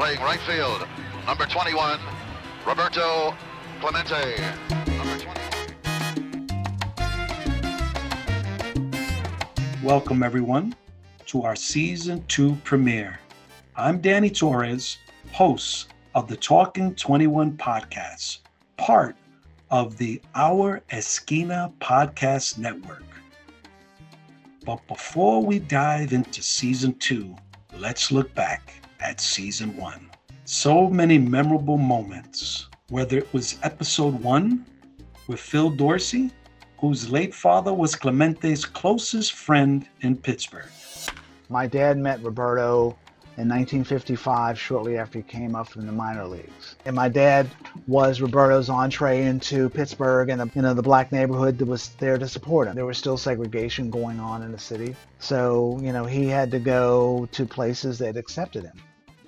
playing right field. Number 21, Roberto Clemente. Number 21. Welcome, everyone, to our season two premiere. I'm Danny Torres, host of the Talking 21 podcast, part of the Our Esquina podcast network. But before we dive into season two, let's look back at season one. So many memorable moments, whether it was episode one with Phil Dorsey, whose late father was Clemente's closest friend in Pittsburgh. My dad met Roberto in 1955, shortly after he came up from the minor leagues. And my dad was Roberto's entree into Pittsburgh and the, you know the black neighborhood that was there to support him. There was still segregation going on in the city, so you know he had to go to places that accepted him.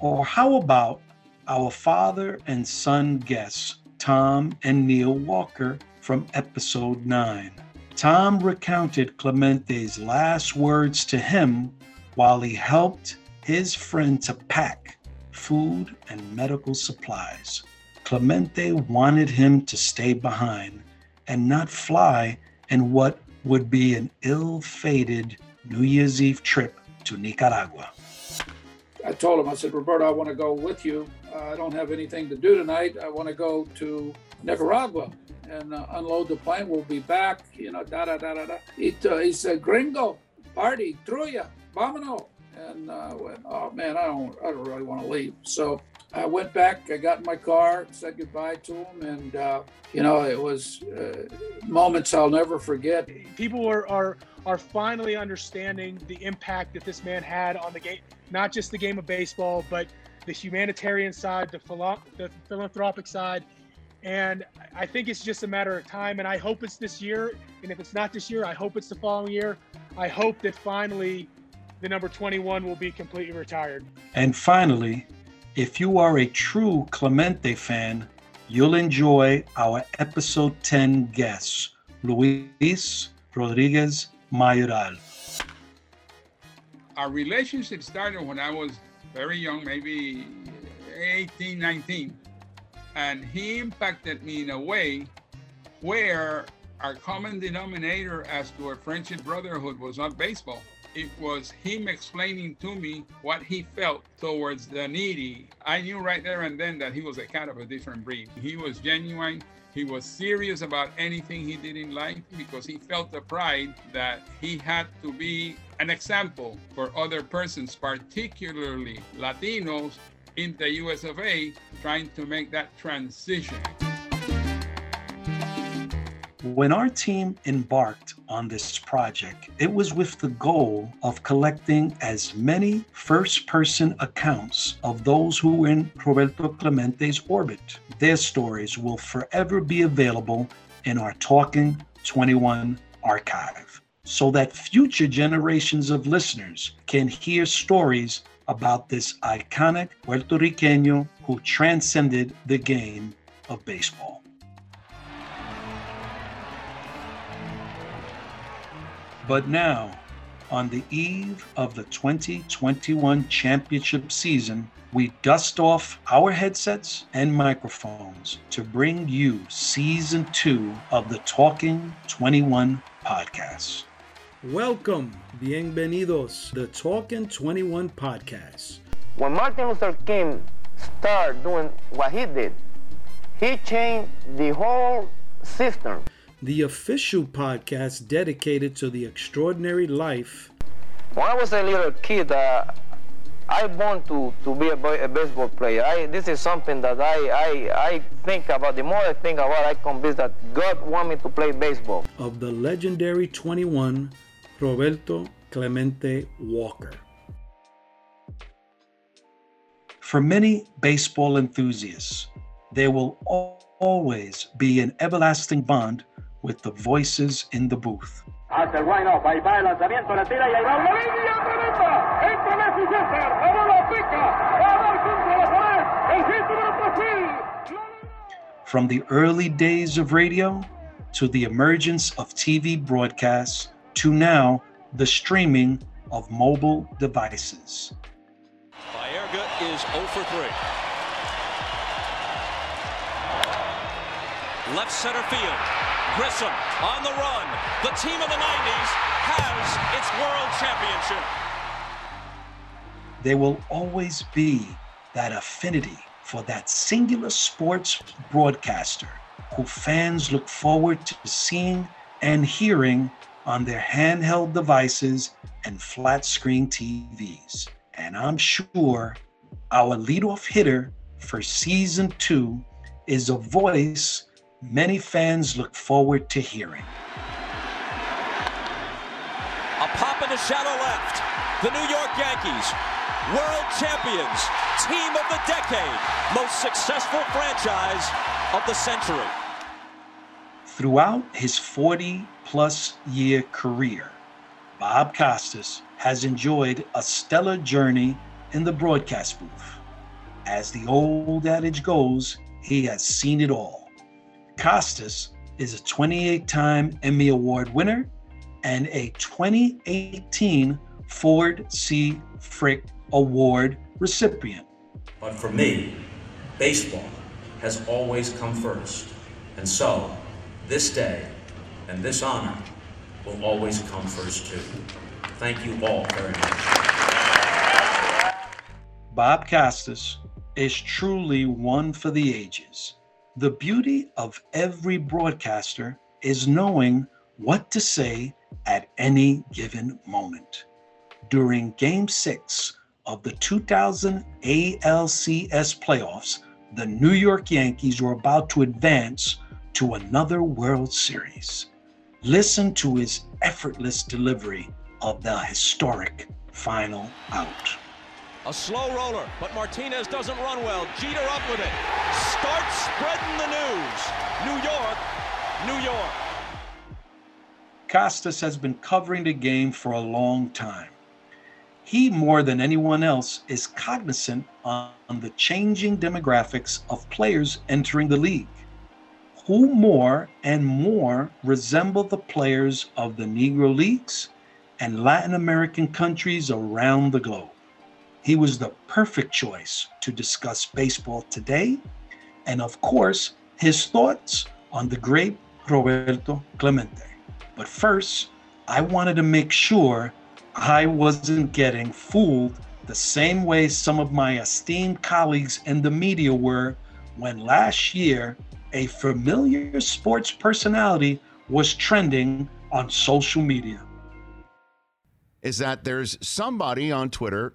Or how about our father and son guests, Tom and Neil Walker, from episode 9? Tom recounted Clemente's last words to him while he helped his friend to pack food and medical supplies. Clemente wanted him to stay behind and not fly in what would be an ill fated New Year's Eve trip to Nicaragua. I told him, I said, Roberto, I want to go with you. Uh, I don't have anything to do tonight. I want to go to Nicaragua and uh, unload the plane. We'll be back, you know, da da da da da. He, uh, he said, Gringo, party, truya, vámonos. And uh, I went, oh man, I don't, I don't really want to leave. So I went back. I got in my car, said goodbye to him, and uh, you know, it was moments I'll never forget. People are, are are finally understanding the impact that this man had on the game, not just the game of baseball, but the humanitarian side, the, philo- the philanthropic side. And I think it's just a matter of time. And I hope it's this year. And if it's not this year, I hope it's the following year. I hope that finally the number 21 will be completely retired. And finally, if you are a true Clemente fan, you'll enjoy our episode 10 guests, Luis Rodriguez Mayoral. Our relationship started when I was very young, maybe 18, 19. And he impacted me in a way where our common denominator as to a friendship brotherhood was not baseball. It was him explaining to me what he felt towards the needy. I knew right there and then that he was a cat of a different breed. He was genuine. He was serious about anything he did in life because he felt the pride that he had to be an example for other persons, particularly Latinos in the US of A, trying to make that transition. When our team embarked on this project, it was with the goal of collecting as many first person accounts of those who were in Roberto Clemente's orbit. Their stories will forever be available in our Talking 21 archive so that future generations of listeners can hear stories about this iconic Puerto Rican who transcended the game of baseball. But now, on the eve of the 2021 championship season, we dust off our headsets and microphones to bring you season two of the Talking 21 podcast. Welcome, bienvenidos, the Talking 21 podcast. When Martin Luther King started doing what he did, he changed the whole system the official podcast dedicated to the extraordinary life. When I was a little kid, uh, I want to, to be a, a baseball player. I, this is something that I, I, I think about. The more I think about it, I convinced that God want me to play baseball. Of the legendary 21, Roberto Clemente Walker. For many baseball enthusiasts, there will always be an everlasting bond with the voices in the booth. Hace el wind-up, ahí va el lanzamiento, la tira y ahí va una línea tremenda. Entra Messi César, ahora lo pica, va a dar contra la pared, el hit número 3000. From the early days of radio to the emergence of TV broadcasts to now the streaming of mobile devices. Baerga is 0 for 3. Left center field. Grissom on the run. The team of the 90s has its world championship. There will always be that affinity for that singular sports broadcaster who fans look forward to seeing and hearing on their handheld devices and flat screen TVs. And I'm sure our leadoff hitter for season two is a voice many fans look forward to hearing. A pop in the shallow left. The New York Yankees, world champions, team of the decade, most successful franchise of the century. Throughout his 40 plus year career, Bob Costas has enjoyed a stellar journey in the broadcast booth. As the old adage goes, he has seen it all. Costas is a 28 time Emmy Award winner and a 2018 Ford C. Frick Award recipient. But for me, baseball has always come first. And so, this day and this honor will always come first too. Thank you all very much. Bob Costas is truly one for the ages. The beauty of every broadcaster is knowing what to say at any given moment. During Game 6 of the 2000 ALCS playoffs, the New York Yankees were about to advance to another World Series. Listen to his effortless delivery of the historic final out. A slow roller, but Martinez doesn't run well. Jeter up with it. Starts spreading the news. New York, New York. Costas has been covering the game for a long time. He, more than anyone else, is cognizant on the changing demographics of players entering the league. Who more and more resemble the players of the Negro Leagues and Latin American countries around the globe? He was the perfect choice to discuss baseball today, and of course, his thoughts on the great Roberto Clemente. But first, I wanted to make sure I wasn't getting fooled the same way some of my esteemed colleagues in the media were when last year a familiar sports personality was trending on social media. Is that there's somebody on Twitter,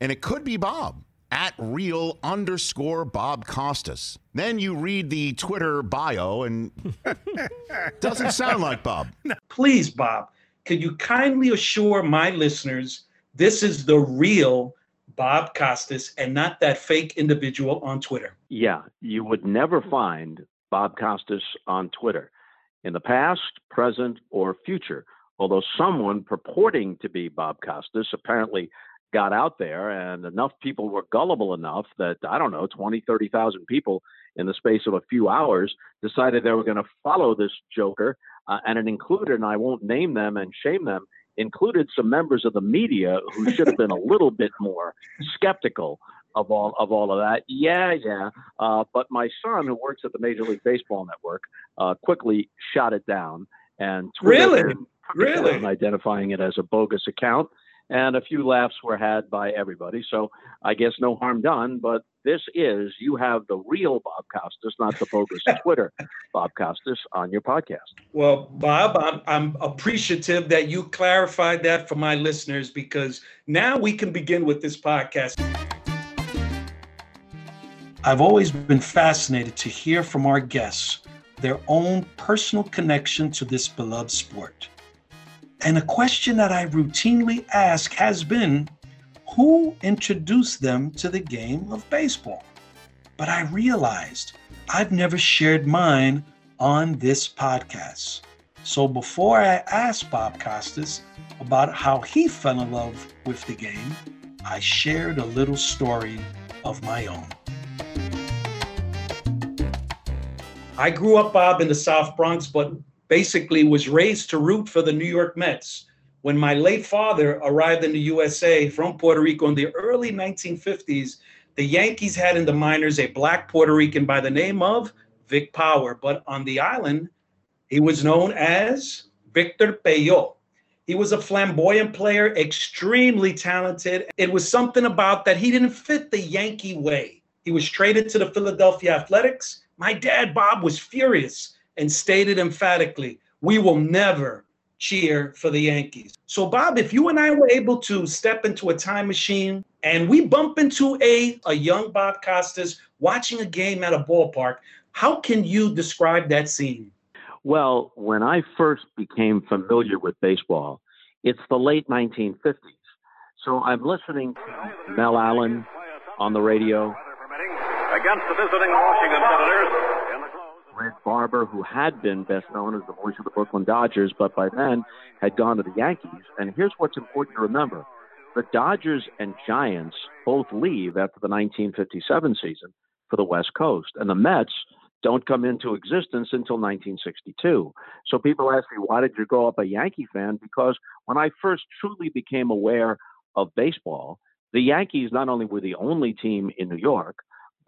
and it could be Bob at real underscore Bob Costas. Then you read the Twitter bio and doesn't sound like Bob. Please, Bob, could you kindly assure my listeners this is the real Bob Costas and not that fake individual on Twitter? Yeah, you would never find Bob Costas on Twitter in the past, present, or future. Although someone purporting to be Bob Costas apparently got out there and enough people were gullible enough that i don't know 20 30,000 people in the space of a few hours decided they were going to follow this joker uh, and it included and i won't name them and shame them included some members of the media who should have been a little bit more skeptical of all of all of that. Yeah yeah uh, but my son who works at the major league baseball network uh, quickly shot it down and really? really? identifying it as a bogus account and a few laughs were had by everybody. So I guess no harm done. But this is you have the real Bob Costas, not the bogus Twitter Bob Costas, on your podcast. Well, Bob, I'm, I'm appreciative that you clarified that for my listeners because now we can begin with this podcast. I've always been fascinated to hear from our guests their own personal connection to this beloved sport. And a question that I routinely ask has been who introduced them to the game of baseball? But I realized I've never shared mine on this podcast. So before I asked Bob Costas about how he fell in love with the game, I shared a little story of my own. I grew up, Bob, in the South Bronx, but basically was raised to root for the New York Mets. when my late father arrived in the USA from Puerto Rico in the early 1950s, the Yankees had in the minors a black Puerto Rican by the name of Vic Power, but on the island, he was known as Victor Peyo. He was a flamboyant player, extremely talented. It was something about that he didn't fit the Yankee way. He was traded to the Philadelphia Athletics. My dad, Bob, was furious and stated emphatically, We will never cheer for the Yankees. So, Bob, if you and I were able to step into a time machine and we bump into a, a young Bob Costas watching a game at a ballpark, how can you describe that scene? Well, when I first became familiar with baseball, it's the late 1950s. So I'm listening to Mel Allen on the radio. Against the visiting Washington Senators. Red Barber, who had been best known as the voice of the Brooklyn Dodgers, but by then had gone to the Yankees. And here's what's important to remember the Dodgers and Giants both leave after the 1957 season for the West Coast, and the Mets don't come into existence until 1962. So people ask me, why did you grow up a Yankee fan? Because when I first truly became aware of baseball, the Yankees not only were the only team in New York,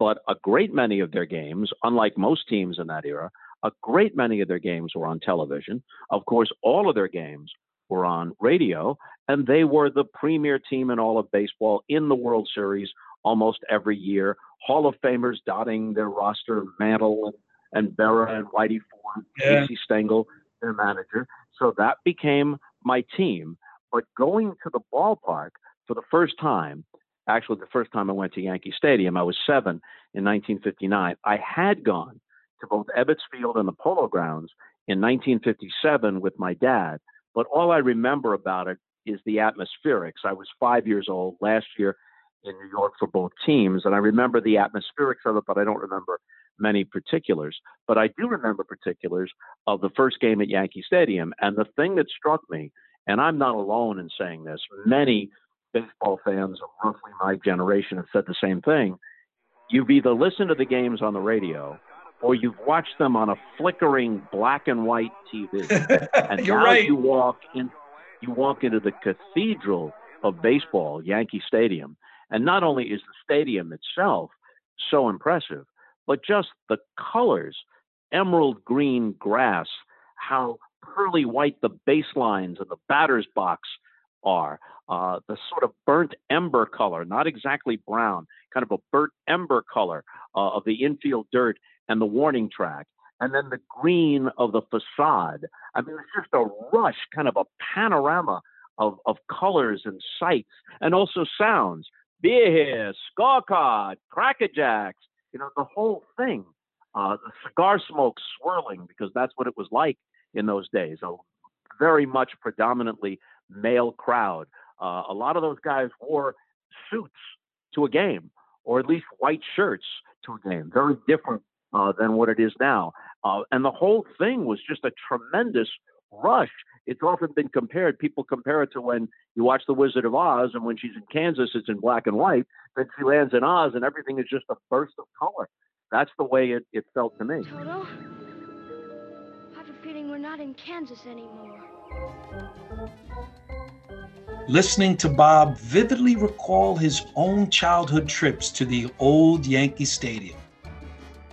but a great many of their games, unlike most teams in that era, a great many of their games were on television. Of course, all of their games were on radio, and they were the premier team in all of baseball in the World Series almost every year. Hall of Famers dotting their roster, Mantle and, and Berra and Whitey Ford, Yeah. Casey Stengel, their manager. So that became my team. But going to the ballpark for the first time, actually the first time I went to Yankee Stadium, I was seven in 1959. I had gone to both Ebbets Field and the Polo Grounds in 1957 with my dad, but all I remember about it is the atmospherics. I was five years old last year in New York for both teams, and I remember the atmospherics of it, but I don't remember many particulars. But I do remember particulars of the first game at Yankee Stadium. And the thing that struck me, and I'm not alone in saying this, many baseball fans of roughly my generation have said the same thing. You've either listened to the games on the radio or you've watched them on a flickering black and white TV. And You're now right. you walk in you walk into the cathedral of baseball, Yankee Stadium. And not only is the stadium itself so impressive, but just the colors, emerald green grass, how pearly white the baselines and the batter's box are, uh, the sort of burnt ember color, not exactly brown, kind of a burnt ember color uh, of the infield dirt and the warning track. And then the green of the facade. I mean, it's just a rush, kind of a panorama of, of colors and sights and also sounds. Beer here, scorecard, crackerjacks, you know, the whole thing. Uh, the cigar smoke swirling because that's what it was like in those days. A very much predominantly male crowd. Uh, a lot of those guys wore suits to a game, or at least white shirts to a game. Very different uh, than what it is now. Uh, and the whole thing was just a tremendous rush. It's often been compared, people compare it to when you watch The Wizard of Oz, and when she's in Kansas, it's in black and white. Then she lands in Oz, and everything is just a burst of color. That's the way it, it felt to me. Toto, I have a feeling we're not in Kansas anymore. Listening to Bob vividly recall his own childhood trips to the old Yankee Stadium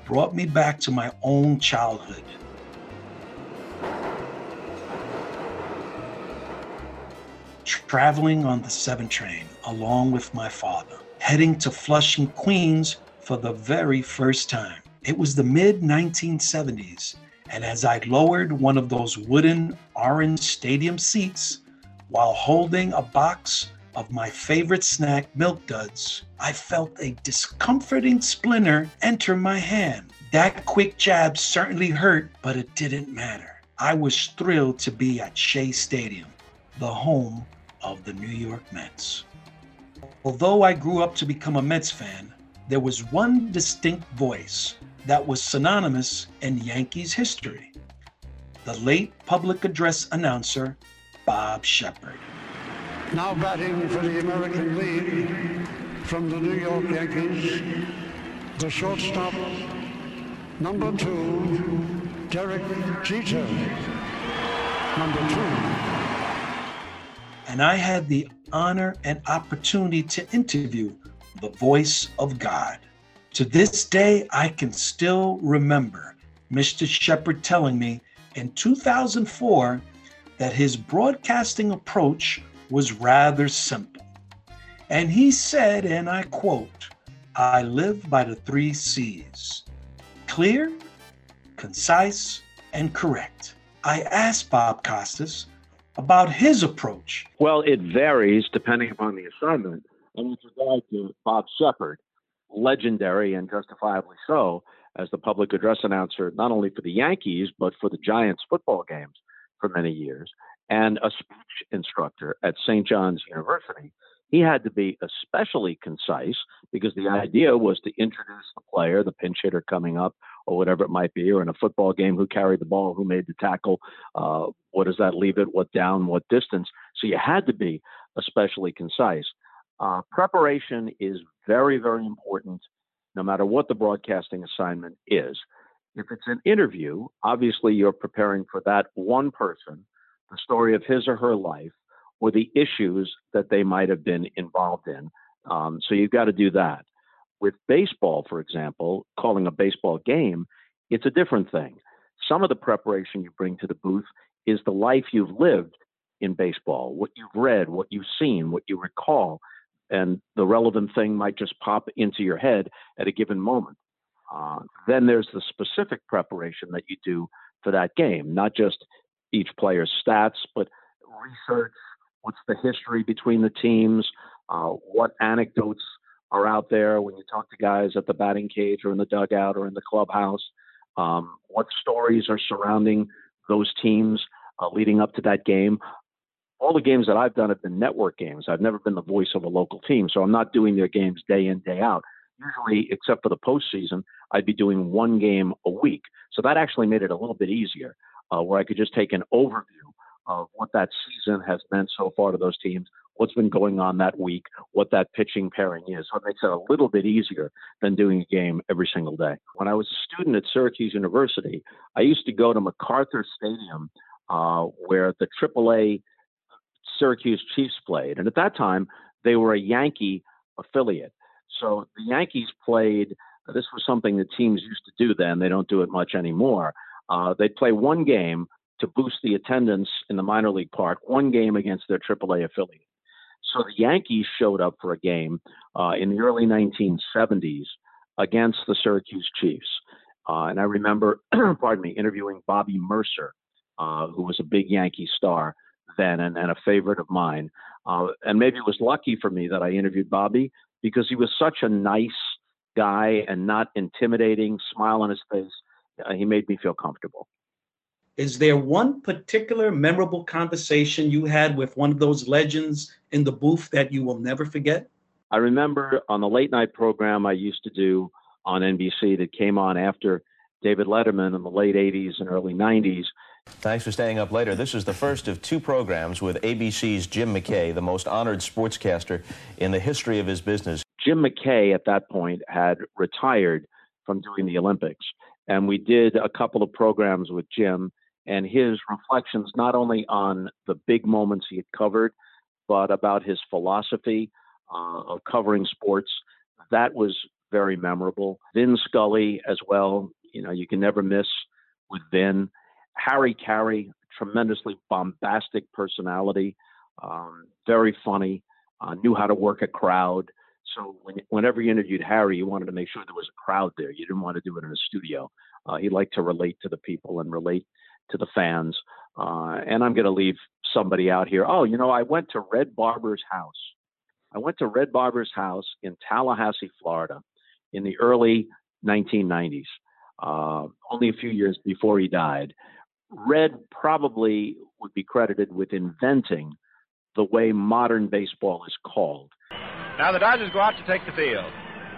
brought me back to my own childhood. Traveling on the 7 train along with my father, heading to Flushing, Queens for the very first time. It was the mid 1970s, and as I lowered one of those wooden orange stadium seats, while holding a box of my favorite snack, Milk Duds, I felt a discomforting splinter enter my hand. That quick jab certainly hurt, but it didn't matter. I was thrilled to be at Shea Stadium, the home of the New York Mets. Although I grew up to become a Mets fan, there was one distinct voice that was synonymous in Yankees history the late public address announcer, Bob Shepard. Now batting for the American League from the New York Yankees, the shortstop, number two, Derek Jeter. Number two. and I had the honor and opportunity to interview the voice of God. To this day, I can still remember Mr. Shepard telling me in 2004 that his broadcasting approach was rather simple. And he said, and I quote, I live by the three C's clear, concise, and correct. I asked Bob Costas about his approach. Well, it varies depending upon the assignment. And with regard to Bob Shepard, legendary and justifiably so as the public address announcer, not only for the Yankees, but for the Giants football games for many years, and a speech instructor at St. John's University, he had to be especially concise because the idea was to introduce the player, the pinch hitter coming up, or whatever it might be, or in a football game, who carried the ball, who made the tackle, uh, what does that leave it, what down, what distance. So you had to be especially concise. Uh, preparation is very, very important no matter what the broadcasting assignment is. If it's an interview, obviously you're preparing for that one person, the story of his or her life, or the issues that they might have been involved in. Um, so you've got to do that. With baseball, for example, calling a baseball game, it's a different thing. Some of the preparation you bring to the booth is the life you've lived in baseball, what you've read, what you've seen, what you recall, and the relevant thing might just pop into your head at a given moment. Uh, then there's the specific preparation that you do for that game, not just each player's stats, but research, what's the history between the teams, uh, what anecdotes are out there when you talk to guys at the batting cage or in the dugout or in the clubhouse, um, what stories are surrounding those teams uh, leading up to that game. All the games that I've done have been network games. I've never been the voice of a local team, so I'm not doing their games day in, day out. Usually, except for the postseason, I'd be doing one game a week. So that actually made it a little bit easier, uh, where I could just take an overview of what that season has meant so far to those teams, what's been going on that week, what that pitching pairing is. So it makes it a little bit easier than doing a game every single day. When I was a student at Syracuse University, I used to go to MacArthur Stadium uh, where the AAA Syracuse Chiefs played. And at that time, they were a Yankee affiliate. So the Yankees played, this was something that teams used to do then. They don't do it much anymore. Uh, they'd play one game to boost the attendance in the minor league park, one game against their AAA affiliate. So the Yankees showed up for a game uh, in the early 1970s against the Syracuse Chiefs. Uh, and I remember, pardon me, interviewing Bobby Murcer, uh, who was a big Yankee star then and, and a favorite of mine. Uh, and maybe it was lucky for me that I interviewed Bobby because he was such a nice guy and not intimidating, smile on his face. Uh, he made me feel comfortable. Is there one particular memorable conversation you had with one of those legends in the booth that you will never forget? I remember on the late night program I used to do on NBC that came on after David Letterman in the late 80s and early 90s. Thanks for staying up later. This is the first of two programs with ABC's Jim McKay, the most honored sportscaster in the history of his business. Jim McKay at that point had retired from doing the Olympics. And we did a couple of programs with Jim and his reflections not only on the big moments he had covered, but about his philosophy uh, of covering sports. That was very memorable. Vin Scully as well. You know, you can never miss with Vin. Harry Caray, tremendously bombastic personality, um, very funny, uh, knew how to work a crowd. So when, whenever you interviewed Harry, you wanted to make sure there was a crowd there. You didn't want to do it in a studio. Uh, he liked to relate to the people and relate to the fans. Uh, and I'm going to leave somebody out here. Oh, you know, I went to Red Barber's house. I went to Red Barber's house in Tallahassee, Florida, in the early 1990s, uh, only a few years before he died. Red probably would be credited with inventing the way modern baseball is called. Now the Dodgers go out to take the field.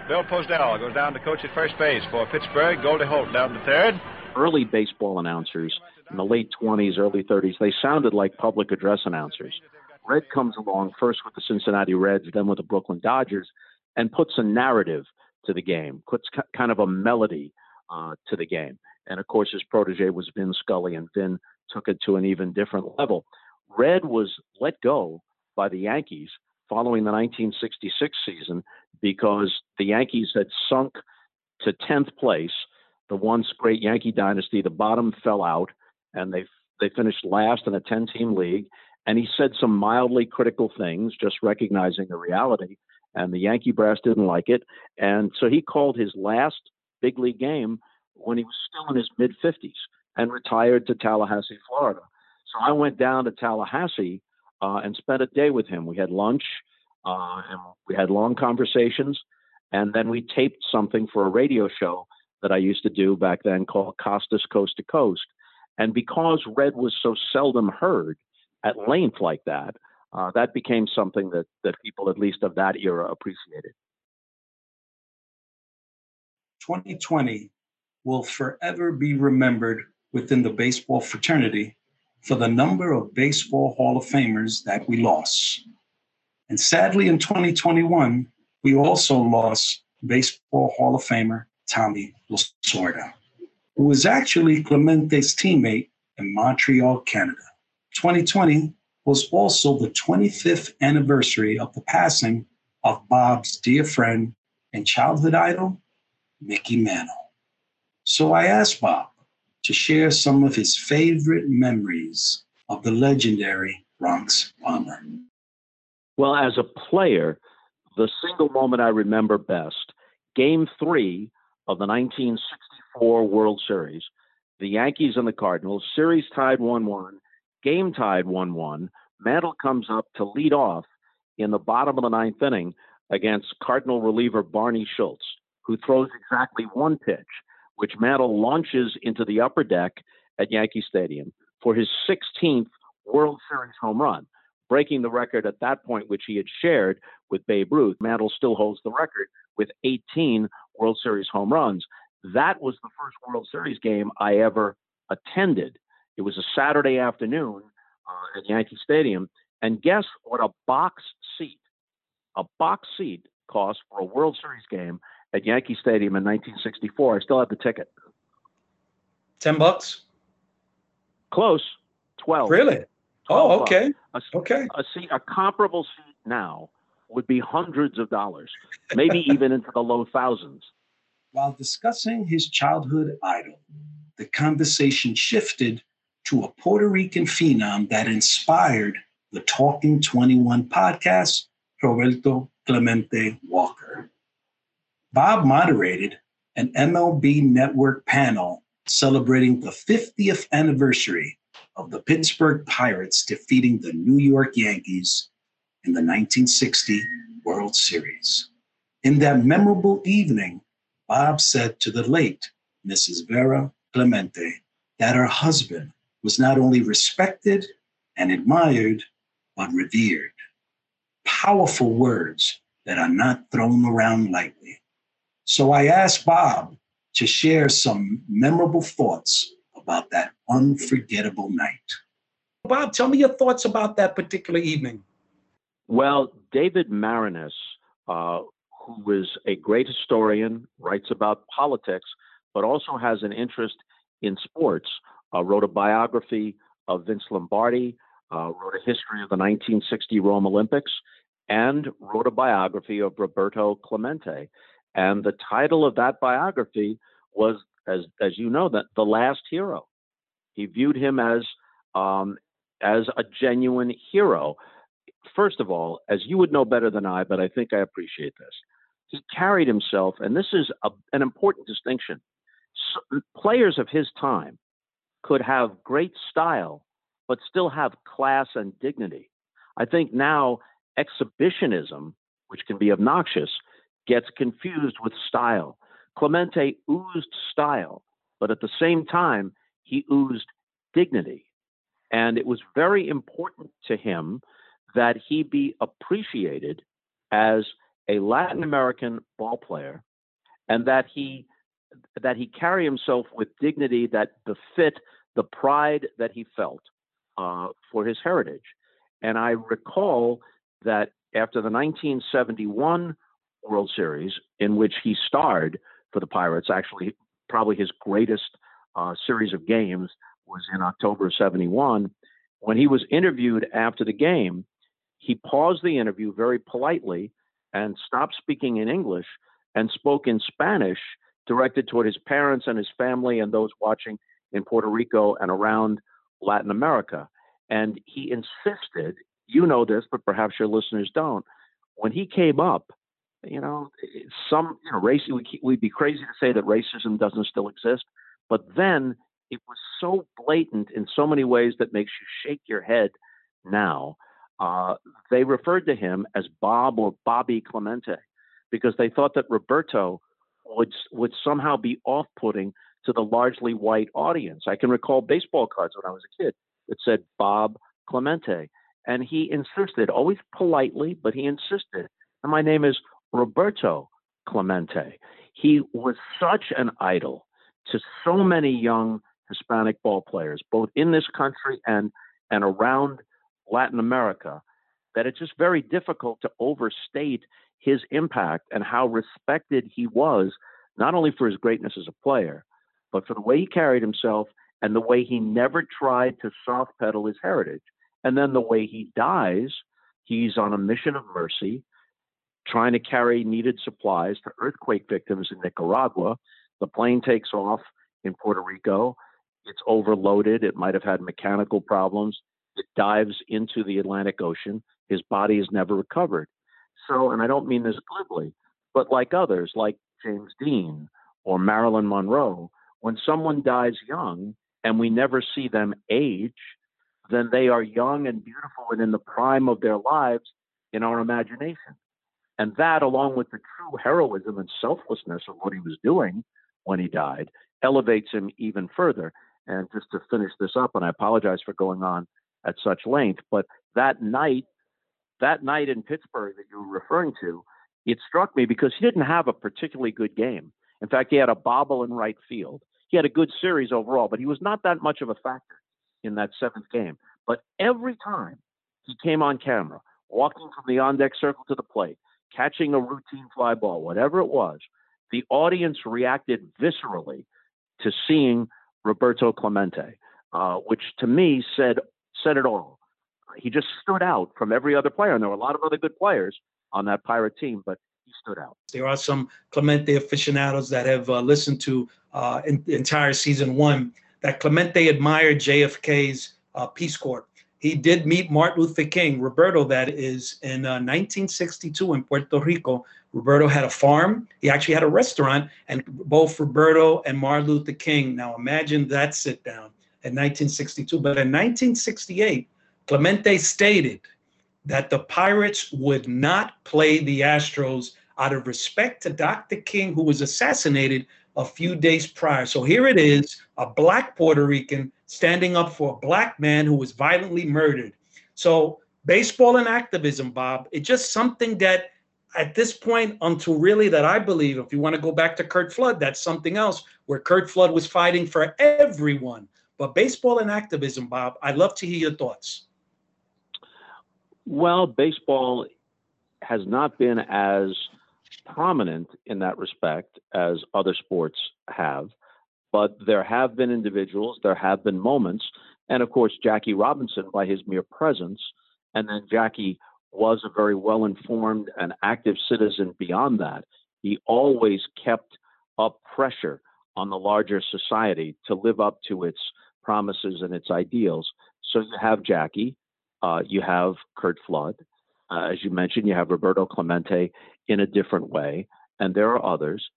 Bill Posedel goes down to coach at first base for Pittsburgh. Goldie Holt down to third. Early baseball announcers in the late 20s, early 30s, they sounded like public address announcers. Red comes along first with the Cincinnati Reds, then with the Brooklyn Dodgers, and puts a narrative to the game, puts kind of a melody uh, to the game. And of course, his protege was Vin Scully, and Vin took it to an even different level. Red was let go by the Yankees following the 1966 season because the Yankees had sunk to 10th place. The once great Yankee dynasty, the bottom fell out, and they they finished last in a 10-team league. And he said some mildly critical things, just recognizing the reality. And the Yankee brass didn't like it, and so he called his last big league game when he was still in his mid 50s and retired to Tallahassee, Florida. So I went down to Tallahassee uh, and spent a day with him. We had lunch uh, and we had long conversations, and then we taped something for a radio show that I used to do back then called Costas Coast to Coast. And because Red was so seldom heard at length like that, uh, that became something that, that people, at least of that era, appreciated. 2020 will forever be remembered within the baseball fraternity for the number of Baseball Hall of Famers that we lost. And sadly, in 2021, we also lost Baseball Hall of Famer Tommy Lasorda, who was actually Clemente's teammate in Montreal, Canada. 2020 was also the 25th anniversary of the passing of Bob's dear friend and childhood idol, Mickey Mantle. So I asked Bob to share some of his favorite memories of the legendary Bronx Bomber. Well, as a player, the single moment I remember best, game three of the 1964 World Series, the Yankees and the Cardinals, series tied 1 1, game tied 1 1. Mantle comes up to lead off in the bottom of the ninth inning against Cardinal reliever Barney Schultz, who throws exactly one pitch which Mantle launches into the upper deck at Yankee Stadium for his 16th World Series home run, breaking the record at that point, which he had shared with Babe Ruth. Mantle still holds the record with 18 World Series home runs. That was the first World Series game I ever attended. It was a Saturday afternoon uh, at Yankee Stadium. And guess what a box seat, a box seat cost for a World Series game at Yankee Stadium in 1964. I still have the ticket. Ten bucks. Close. Twelve. Really? Oh, okay. A, okay. A seat, a comparable seat now would be hundreds of dollars, maybe even into the low thousands. While discussing his childhood idol, the conversation shifted to a Puerto Rican phenom that inspired the Talking 21 podcast, Roberto Clemente Walker. Bob moderated an MLB Network panel celebrating the 50th anniversary of the Pittsburgh Pirates defeating the New York Yankees in the 1960 World Series. In that memorable evening, Bob said to the late Mrs. Vera Clemente that her husband was not only respected and admired, but revered. Powerful words that are not thrown around lightly. So I asked Bob to share some memorable thoughts about that unforgettable night. Bob, tell me your thoughts about that particular evening. Well, David Maraniss, uh, who is a great historian, writes about politics, but also has an interest in sports, uh, wrote a biography of Vince Lombardi, uh, wrote a history of the 1960 Rome Olympics, and wrote a biography of Roberto Clemente. And the title of that biography was, as as you know, that the last hero. He viewed him as um, as a genuine hero. First of all, as you would know better than I, but I think I appreciate this. He carried himself, and this is a, an important distinction. Players of his time could have great style, but still have class and dignity. I think now exhibitionism, which can be obnoxious, gets confused with style. Clemente oozed style, but at the same time, he oozed dignity. And it was very important to him that he be appreciated as a Latin American ball player and that he that he carry himself with dignity that befit the pride that he felt uh, for his heritage. And I recall that after the 1971 World Series, in which he starred for the Pirates. Actually, probably his greatest uh, series of games was in October of 71. When he was interviewed after the game, he paused the interview very politely and stopped speaking in English and spoke in Spanish, directed toward his parents and his family and those watching in Puerto Rico and around Latin America. And he insisted, you know this, but perhaps your listeners don't. When he came up, you know, some you know, race. We'd be crazy to say that racism doesn't still exist, but then it was so blatant in so many ways that makes you shake your head now. Uh, they referred to him as Bob or Bobby Clemente because they thought that Roberto would would somehow be off-putting to the largely white audience. I can recall baseball cards when I was a kid that said Bob Clemente, and he insisted, always politely, but he insisted. And my name is Roberto Clemente. He was such an idol to so many young Hispanic ball players, both in this country and and around Latin America, that it's just very difficult to overstate his impact and how respected he was, not only for his greatness as a player, but for the way he carried himself and the way he never tried to soft pedal his heritage. And then the way he dies, he's on a mission of mercy, trying to carry needed supplies to earthquake victims in Nicaragua. The plane takes off in Puerto Rico. It's overloaded. It might have had mechanical problems. It dives into the Atlantic Ocean. His body is never recovered. So, and I don't mean this glibly, but like others, like James Dean or Marilyn Monroe, when someone dies young and we never see them age, then they are young and beautiful and in the prime of their lives in our imagination. And that, along with the true heroism and selflessness of what he was doing when he died, elevates him even further. And just to finish this up, and I apologize for going on at such length, but that night, that night in Pittsburgh that you were referring to, it struck me because he didn't have a particularly good game. In fact, he had a bobble in right field. He had a good series overall, but he was not that much of a factor in that seventh game. But every time he came on camera, walking from the on deck circle to the plate, catching a routine fly ball, whatever it was, the audience reacted viscerally to seeing Roberto Clemente, uh, which to me said said it all. He just stood out from every other player, and there were a lot of other good players on that Pirate team, but he stood out. There are some Clemente aficionados that have uh, listened to uh, in, entire season one that Clemente admired JFK's uh, Peace Corps he did meet Martin Luther King, Roberto, that is, in uh, 1962 in Puerto Rico. Roberto had a farm. He actually had a restaurant, and both Roberto and Martin Luther King. Now imagine that sit down in 1962. But in 1968, Clemente stated that the Pirates would not play the Astros out of respect to Dr. King, who was assassinated a few days prior. So here it is a black Puerto Rican standing up for a black man who was violently murdered. So, baseball and activism, Bob, it's just something that at this point, until really that I believe, if you want to go back to Curt Flood, that's something else where Curt Flood was fighting for everyone. But baseball and activism, Bob, I'd love to hear your thoughts. Well, baseball has not been as prominent in that respect as other sports have. But there have been individuals, there have been moments, and of course, Jackie Robinson, by his mere presence, and then Jackie was a very well informed and active citizen beyond that. He always kept up pressure on the larger society to live up to its promises and its ideals. So you have Jackie, uh, you have Curt Flood, uh, as you mentioned, you have Roberto Clemente in a different way, and there are others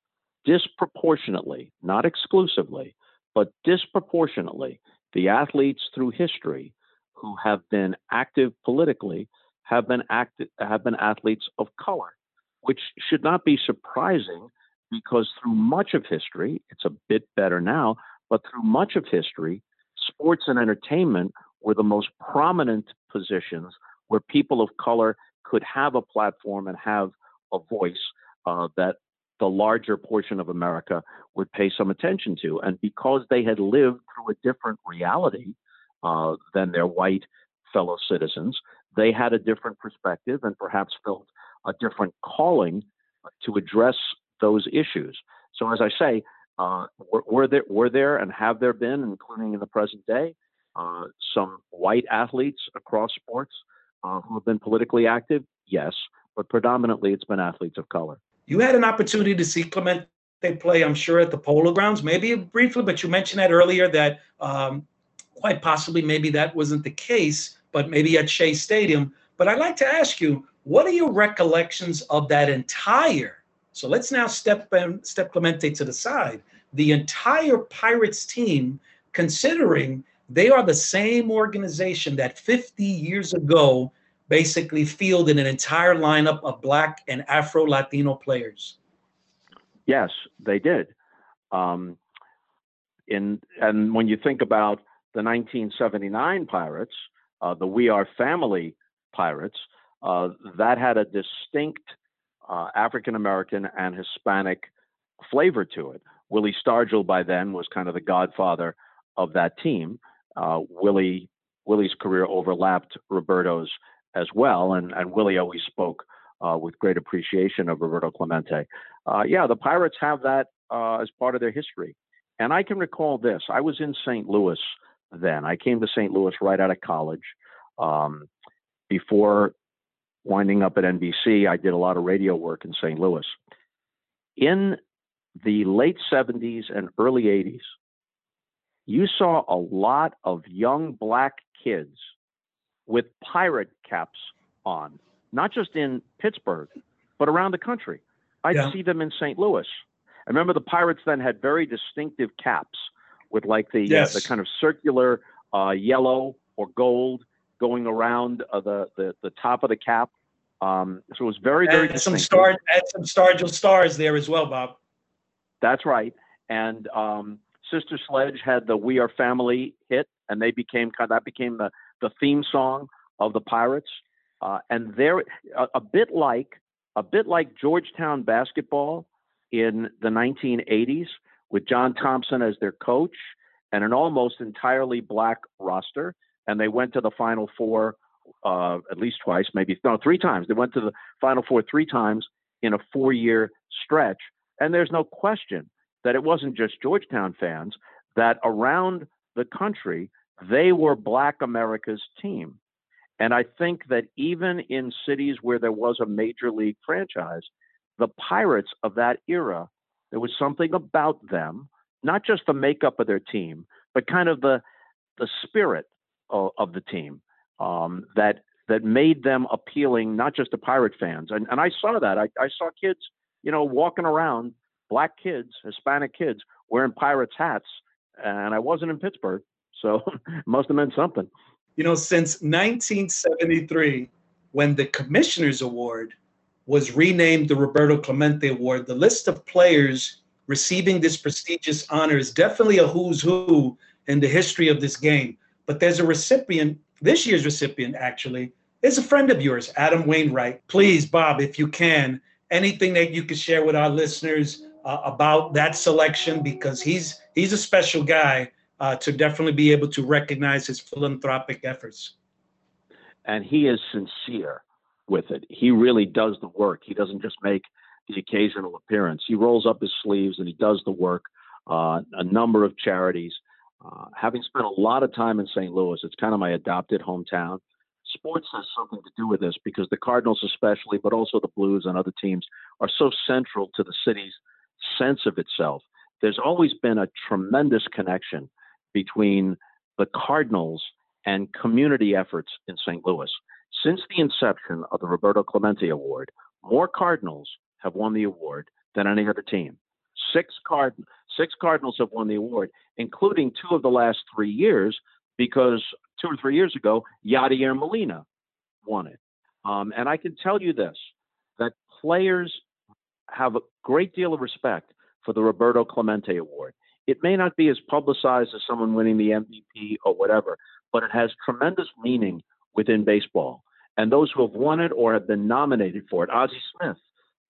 disproportionately, not exclusively, but disproportionately, the athletes through history who have been active politically have been active, have been athletes of color, which should not be surprising because through much of history, it's a bit better now, but through much of history, sports and entertainment were the most prominent positions where people of color could have a platform and have a voice uh, that the larger portion of America would pay some attention to. And because they had lived through a different reality uh, than their white fellow citizens, they had a different perspective and perhaps felt a different calling to address those issues. So, as I say, uh, were, were, there were there and have there been, including in the present day, uh, some white athletes across sports uh, who have been politically active? Yes, but predominantly it's been athletes of color. You had an opportunity to see Clemente play, I'm sure, at the Polo Grounds, maybe briefly, but you mentioned that earlier that um, quite possibly maybe that wasn't the case, but maybe at Shea Stadium. But I'd like to ask you, what are your recollections of that entire? So let's now step um, step Clemente to the side. The entire Pirates team, considering they are the same organization that 50 years ago basically fielded an entire lineup of Black and Afro Latino players. Yes, they did. Um, in and when you think about the 1979 Pirates, uh, the We Are Family Pirates, uh, that had a distinct uh, African American and Hispanic flavor to it. Willie Stargell by then was kind of the godfather of that team. Uh, Willie Willie's career overlapped Roberto's as well, and and Willie always spoke uh, with great appreciation of Roberto Clemente. Uh, yeah, the Pirates have that uh, as part of their history, and I can recall this. I was in St. Louis then. I came to St. Louis right out of college. Um, before winding up at NBC, I did a lot of radio work in St. Louis. In the late 70s and early 80s, you saw a lot of young black kids with pirate caps on, not just in Pittsburgh, but around the country. I'd yeah. see them in St. Louis. I remember the Pirates then had very distinctive caps with like the yes. uh, the kind of circular uh, yellow or gold going around uh, the, the the top of the cap. Um, so it was very very and some stars and some Stargell stars there as well, Bob. That's right. And um, Sister Sledge had the "We Are Family" hit, and they became kind of, that became the the theme song of the Pirates. Uh, and there, a, a bit like a bit like Georgetown basketball in the 1980s, with John Thompson as their coach and an almost entirely black roster. And they went to the Final Four uh, at least twice, maybe no, three times. They went to the Final Four three times in a four-year stretch. And there's no question that it wasn't just Georgetown fans, that around the country, they were Black America's team. And I think that even in cities where there was a major league franchise, the Pirates of that era, there was something about them, not just the makeup of their team, but kind of the the spirit of, of the team um, that that made them appealing not just to pirate fans. And, and I saw that. I, I saw kids, you know, walking around, black kids, Hispanic kids, wearing pirates hats, and I wasn't in Pittsburgh, so must have meant something. You know, since 1973, when the Commissioner's Award was renamed the Roberto Clemente Award, the list of players receiving this prestigious honor is definitely a who's who in the history of this game. But there's a recipient this year's recipient actually is a friend of yours, Adam Wainwright. Please, Bob, if you can, anything that you could share with our listeners uh, about that selection, because he's he's a special guy uh, to definitely be able to recognize his philanthropic efforts. And he is sincere with it. He really does the work. He doesn't just make the occasional appearance. He rolls up his sleeves and he does the work. Uh, a number of charities. Uh, having spent a lot of time in St. Louis, it's kind of my adopted hometown. Sports has something to do with this because the Cardinals, especially, but also the Blues and other teams, are so central to the city's sense of itself. There's always been a tremendous connection between the Cardinals and community efforts in St. Louis. Since the inception of the Roberto Clemente Award, more Cardinals have won the award than any other team. Six card six Cardinals have won the award, including two of the last three years, because two or three years ago, Yadier Molina won it. Um, and I can tell you this: that players have a great deal of respect for the Roberto Clemente Award. It may not be as publicized as someone winning the MVP or whatever, but it has tremendous meaning within baseball. And those who have won it or have been nominated for it, Ozzie Smith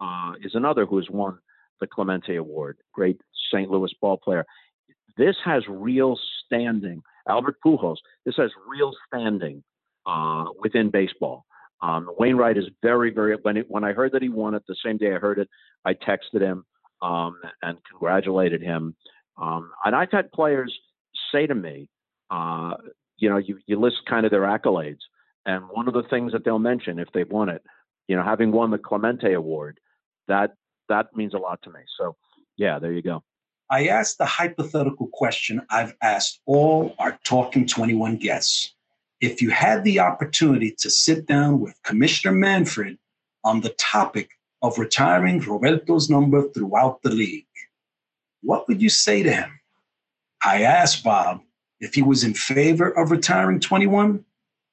uh, is another who has won the Clemente Award, great St. Louis ball player. This has real standing. Albert Pujols, this has real standing uh, within baseball. Um, Wainwright is very, very. When it, when I heard that he won it, the same day I heard it, I texted him um, and congratulated him. Um, and I've had players say to me, uh, you know, you, you list kind of their accolades. And one of the things that they'll mention if they've won it, you know, having won the Clemente Award, that that means a lot to me. So, yeah, there you go. I asked the hypothetical question I've asked all our Talking 21 guests. If you had the opportunity to sit down with Commissioner Manfred on the topic of retiring Roberto's number throughout the league, what would you say to him? I asked Bob if he was in favor of retiring 21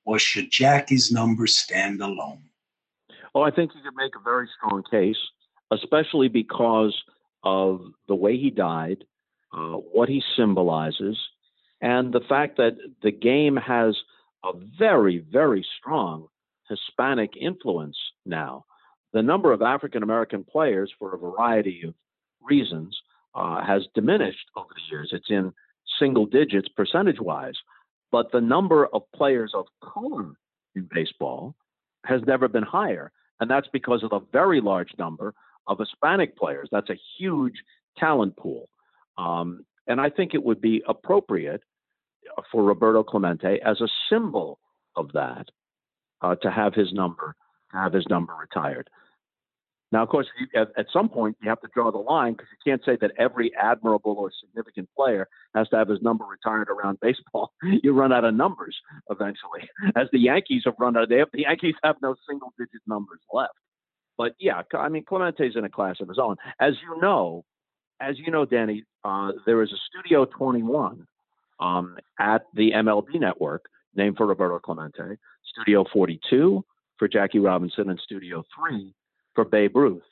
or should Jackie's number stand alone? Oh, I think you could make a very strong case, especially because of the way he died, uh, what he symbolizes, and the fact that the game has a very, very strong Hispanic influence now. The number of African American players, for a variety of reasons, uh, has diminished over the years. It's in single digits percentage wise, but the number of players of color in baseball has never been higher. And that's because of the very large number of Hispanic players. That's a huge talent pool. Um, and I think it would be appropriate for Roberto Clemente as a symbol of that uh, to have his number, have his number retired. Now, of course, at, some point you have to draw the line because you can't say that every admirable or significant player has to have his number retired around baseball. you run out of numbers eventually, as the Yankees have run out. They have, the Yankees have no single-digit numbers left. But yeah, I mean, Clemente's in a class of his own. As you know, as you know, Danny, uh, there is a Studio 21 um, at the MLB Network named for Roberto Clemente, Studio 42 for Jackie Robinson, and Studio 3 for Babe Ruth.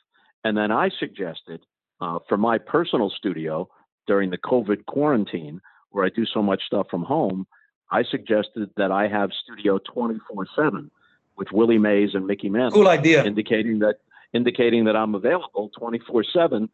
And then I suggested uh, for my personal studio during the COVID quarantine, where I do so much stuff from home, I suggested that I have Studio 24 7 with Willie Mays and Mickey Mantle. Cool idea. Indicating that indicating that I'm available 24 uh, 7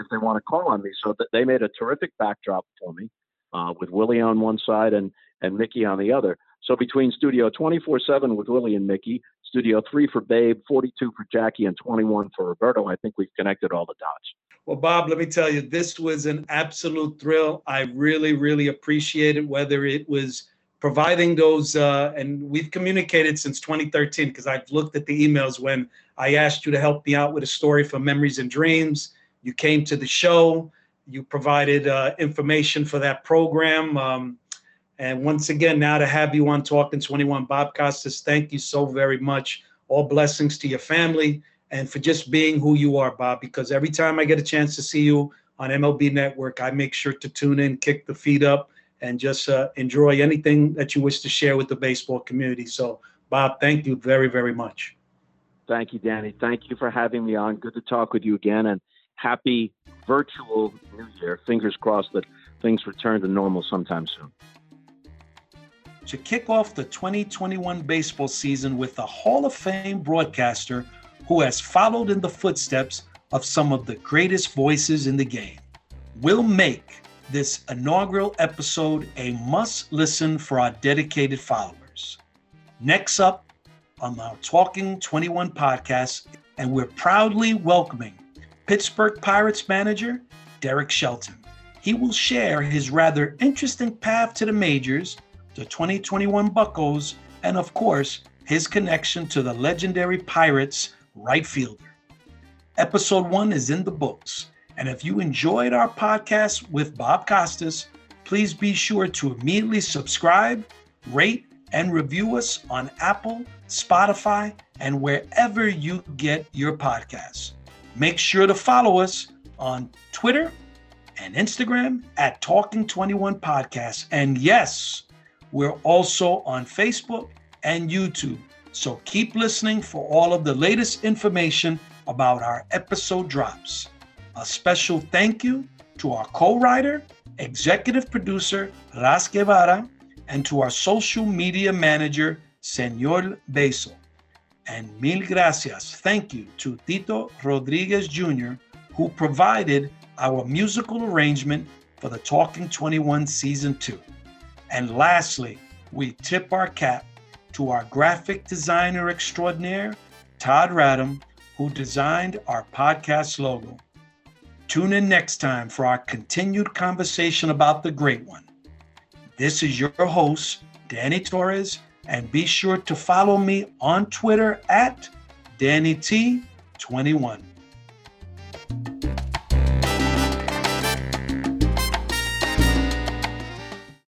if they want to call on me. So that they made a terrific backdrop for me uh, with Willie on one side and, and Mickey on the other. So between Studio 24 7 with Willie and Mickey, Studio 3 for Babe, 42 for Jackie, and 21 for Roberto, I think we've connected all the dots. Well, Bob, let me tell you, this was an absolute thrill. I really, really appreciate it, whether it was providing those, uh, and we've communicated since 2013 because I've looked at the emails when I asked you to help me out with a story for Memories and Dreams. You came to the show, you provided uh, information for that program. Um, and once again, now to have you on Talking 21, Bob Costas, thank you so very much. All blessings to your family and for just being who you are, Bob, because every time I get a chance to see you on MLB Network, I make sure to tune in, kick the feet up, and just uh, enjoy anything that you wish to share with the baseball community. So, Bob, thank you very, very much. Thank you, Danny. Thank you for having me on. Good to talk with you again, and happy virtual New Year. Fingers crossed that things return to normal sometime soon. To kick off the 2021 baseball season with a Hall of Fame broadcaster who has followed in the footsteps of some of the greatest voices in the game, we'll make this inaugural episode a must listen for our dedicated followers. Next up on our Talking 21 podcast, and we're proudly welcoming Pittsburgh Pirates manager Derek Shelton. He will share his rather interesting path to the majors, the 2021 Buckos, and of course, his connection to the legendary Pirates right fielder. Episode one is in the books and if you enjoyed our podcast with Bob Costas, please be sure to immediately subscribe, rate, and review us on Apple, Spotify, and wherever you get your podcasts. Make sure to follow us on Twitter and Instagram at Talking21 Podcast. And yes, we're also on Facebook and YouTube. So keep listening for all of the latest information about our episode drops. A special thank you to our co writer, executive producer, Ras Guevara, and to our social media manager, Senor Beso. And mil gracias. Thank you to Tito Rodriguez Jr., who provided our musical arrangement for the Talking 21 Season 2. And lastly, we tip our cap to our graphic designer extraordinaire, Todd Radham, who designed our podcast logo. Tune in next time for our continued conversation about the great one. This is your host, Danny Torres, And be sure to follow me on Twitter at DannyT21.